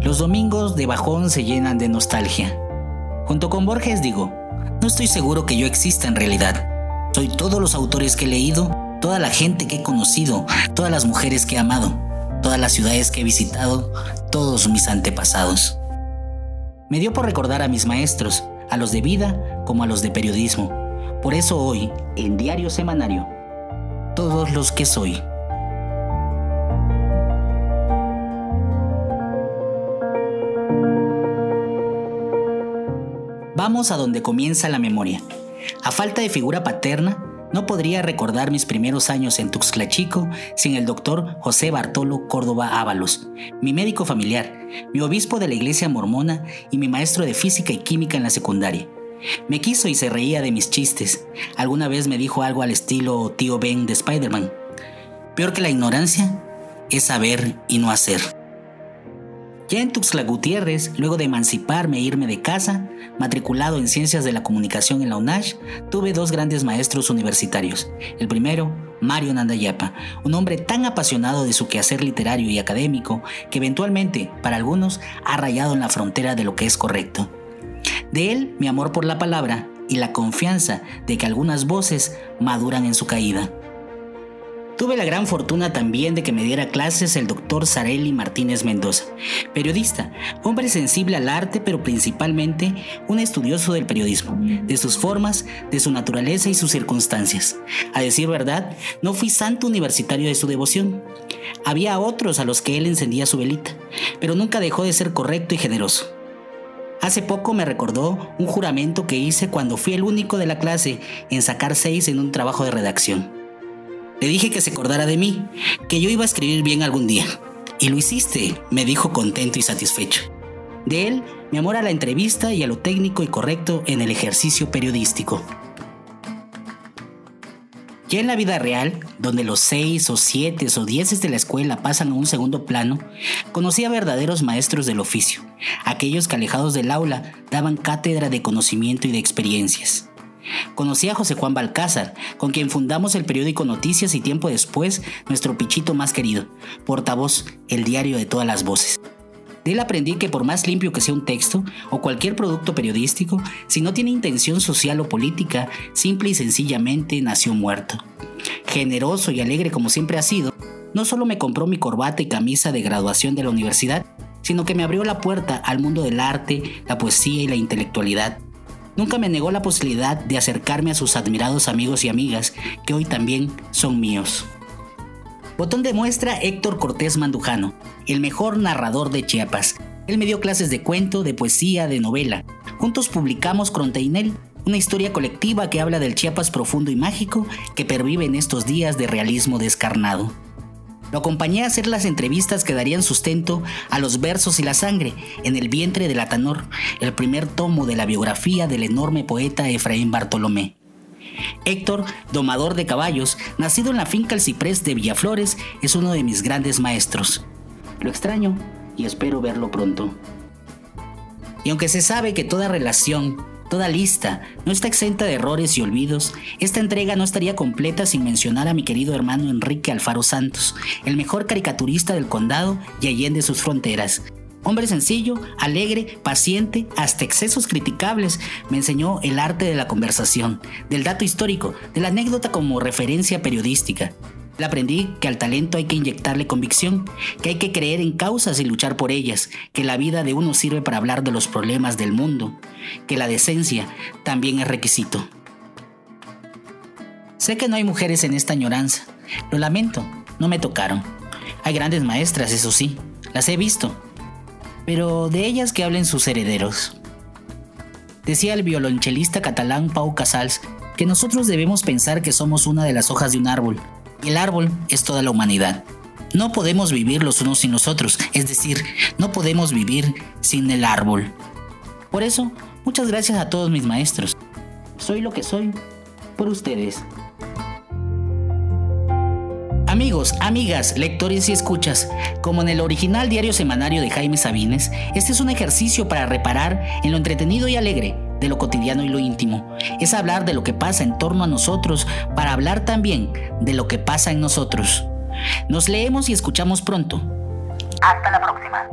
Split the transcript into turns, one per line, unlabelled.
Los domingos de bajón se llenan de nostalgia. Junto con Borges digo, no estoy seguro que yo exista en realidad. Soy todos los autores que he leído, toda la gente que he conocido, todas las mujeres que he amado, todas las ciudades que he visitado, todos mis antepasados. Me dio por recordar a mis maestros, a los de vida como a los de periodismo. Por eso hoy, en Diario Semanario, todos los que soy. Vamos a donde comienza la memoria. A falta de figura paterna, no podría recordar mis primeros años en Tuxtla Chico sin el doctor José Bartolo Córdoba Ábalos, mi médico familiar, mi obispo de la iglesia mormona y mi maestro de física y química en la secundaria. Me quiso y se reía de mis chistes. Alguna vez me dijo algo al estilo tío Ben de Spider-Man. Peor que la ignorancia es saber y no hacer. Ya en Tuxtla Gutiérrez, luego de emanciparme e irme de casa, matriculado en Ciencias de la Comunicación en la UNASH, tuve dos grandes maestros universitarios. El primero, Mario Nandayapa, un hombre tan apasionado de su quehacer literario y académico que eventualmente, para algunos, ha rayado en la frontera de lo que es correcto. De él, mi amor por la palabra y la confianza de que algunas voces maduran en su caída. Tuve la gran fortuna también de que me diera clases el doctor Sareli Martínez Mendoza, periodista, hombre sensible al arte, pero principalmente un estudioso del periodismo, de sus formas, de su naturaleza y sus circunstancias. A decir verdad, no fui santo universitario de su devoción. Había otros a los que él encendía su velita, pero nunca dejó de ser correcto y generoso. Hace poco me recordó un juramento que hice cuando fui el único de la clase en sacar seis en un trabajo de redacción. Le dije que se acordara de mí, que yo iba a escribir bien algún día. Y lo hiciste, me dijo contento y satisfecho. De él, mi amor a la entrevista y a lo técnico y correcto en el ejercicio periodístico. Ya en la vida real, donde los seis o siete o dieces de la escuela pasan a un segundo plano, conocí a verdaderos maestros del oficio, aquellos que alejados del aula daban cátedra de conocimiento y de experiencias. Conocí a José Juan Balcázar, con quien fundamos el periódico Noticias y tiempo después nuestro pichito más querido, portavoz, el diario de todas las voces. De él aprendí que por más limpio que sea un texto o cualquier producto periodístico, si no tiene intención social o política, simple y sencillamente nació muerto. Generoso y alegre como siempre ha sido, no solo me compró mi corbata y camisa de graduación de la universidad, sino que me abrió la puerta al mundo del arte, la poesía y la intelectualidad nunca me negó la posibilidad de acercarme a sus admirados amigos y amigas, que hoy también son míos. Botón de muestra Héctor Cortés Mandujano, el mejor narrador de Chiapas. Él me dio clases de cuento, de poesía, de novela. Juntos publicamos Cronteinel, una historia colectiva que habla del Chiapas profundo y mágico que pervive en estos días de realismo descarnado. Lo acompañé a hacer las entrevistas que darían sustento a los versos y la sangre en el vientre del Atanor, el primer tomo de la biografía del enorme poeta Efraín Bartolomé. Héctor, domador de caballos, nacido en la finca El Ciprés de Villaflores, es uno de mis grandes maestros. Lo extraño y espero verlo pronto. Y aunque se sabe que toda relación, toda lista, no está exenta de errores y olvidos, esta entrega no estaría completa sin mencionar a mi querido hermano Enrique Alfaro Santos, el mejor caricaturista del condado y allende sus fronteras. Hombre sencillo, alegre, paciente, hasta excesos criticables, me enseñó el arte de la conversación, del dato histórico, de la anécdota como referencia periodística. Aprendí que al talento hay que inyectarle convicción, que hay que creer en causas y luchar por ellas, que la vida de uno sirve para hablar de los problemas del mundo, que la decencia también es requisito. Sé que no hay mujeres en esta añoranza. Lo lamento, no me tocaron. Hay grandes maestras, eso sí, las he visto. Pero de ellas que hablen sus herederos. Decía el violonchelista catalán Pau Casals que nosotros debemos pensar que somos una de las hojas de un árbol, el árbol es toda la humanidad. No podemos vivir los unos sin los otros, es decir, no podemos vivir sin el árbol. Por eso, muchas gracias a todos mis maestros. Soy lo que soy por ustedes. Amigos, amigas, lectores y escuchas, como en el original diario semanario de Jaime Sabines, este es un ejercicio para reparar en lo entretenido y alegre de lo cotidiano y lo íntimo. Es hablar de lo que pasa en torno a nosotros para hablar también de lo que pasa en nosotros. Nos leemos y escuchamos pronto.
Hasta la próxima.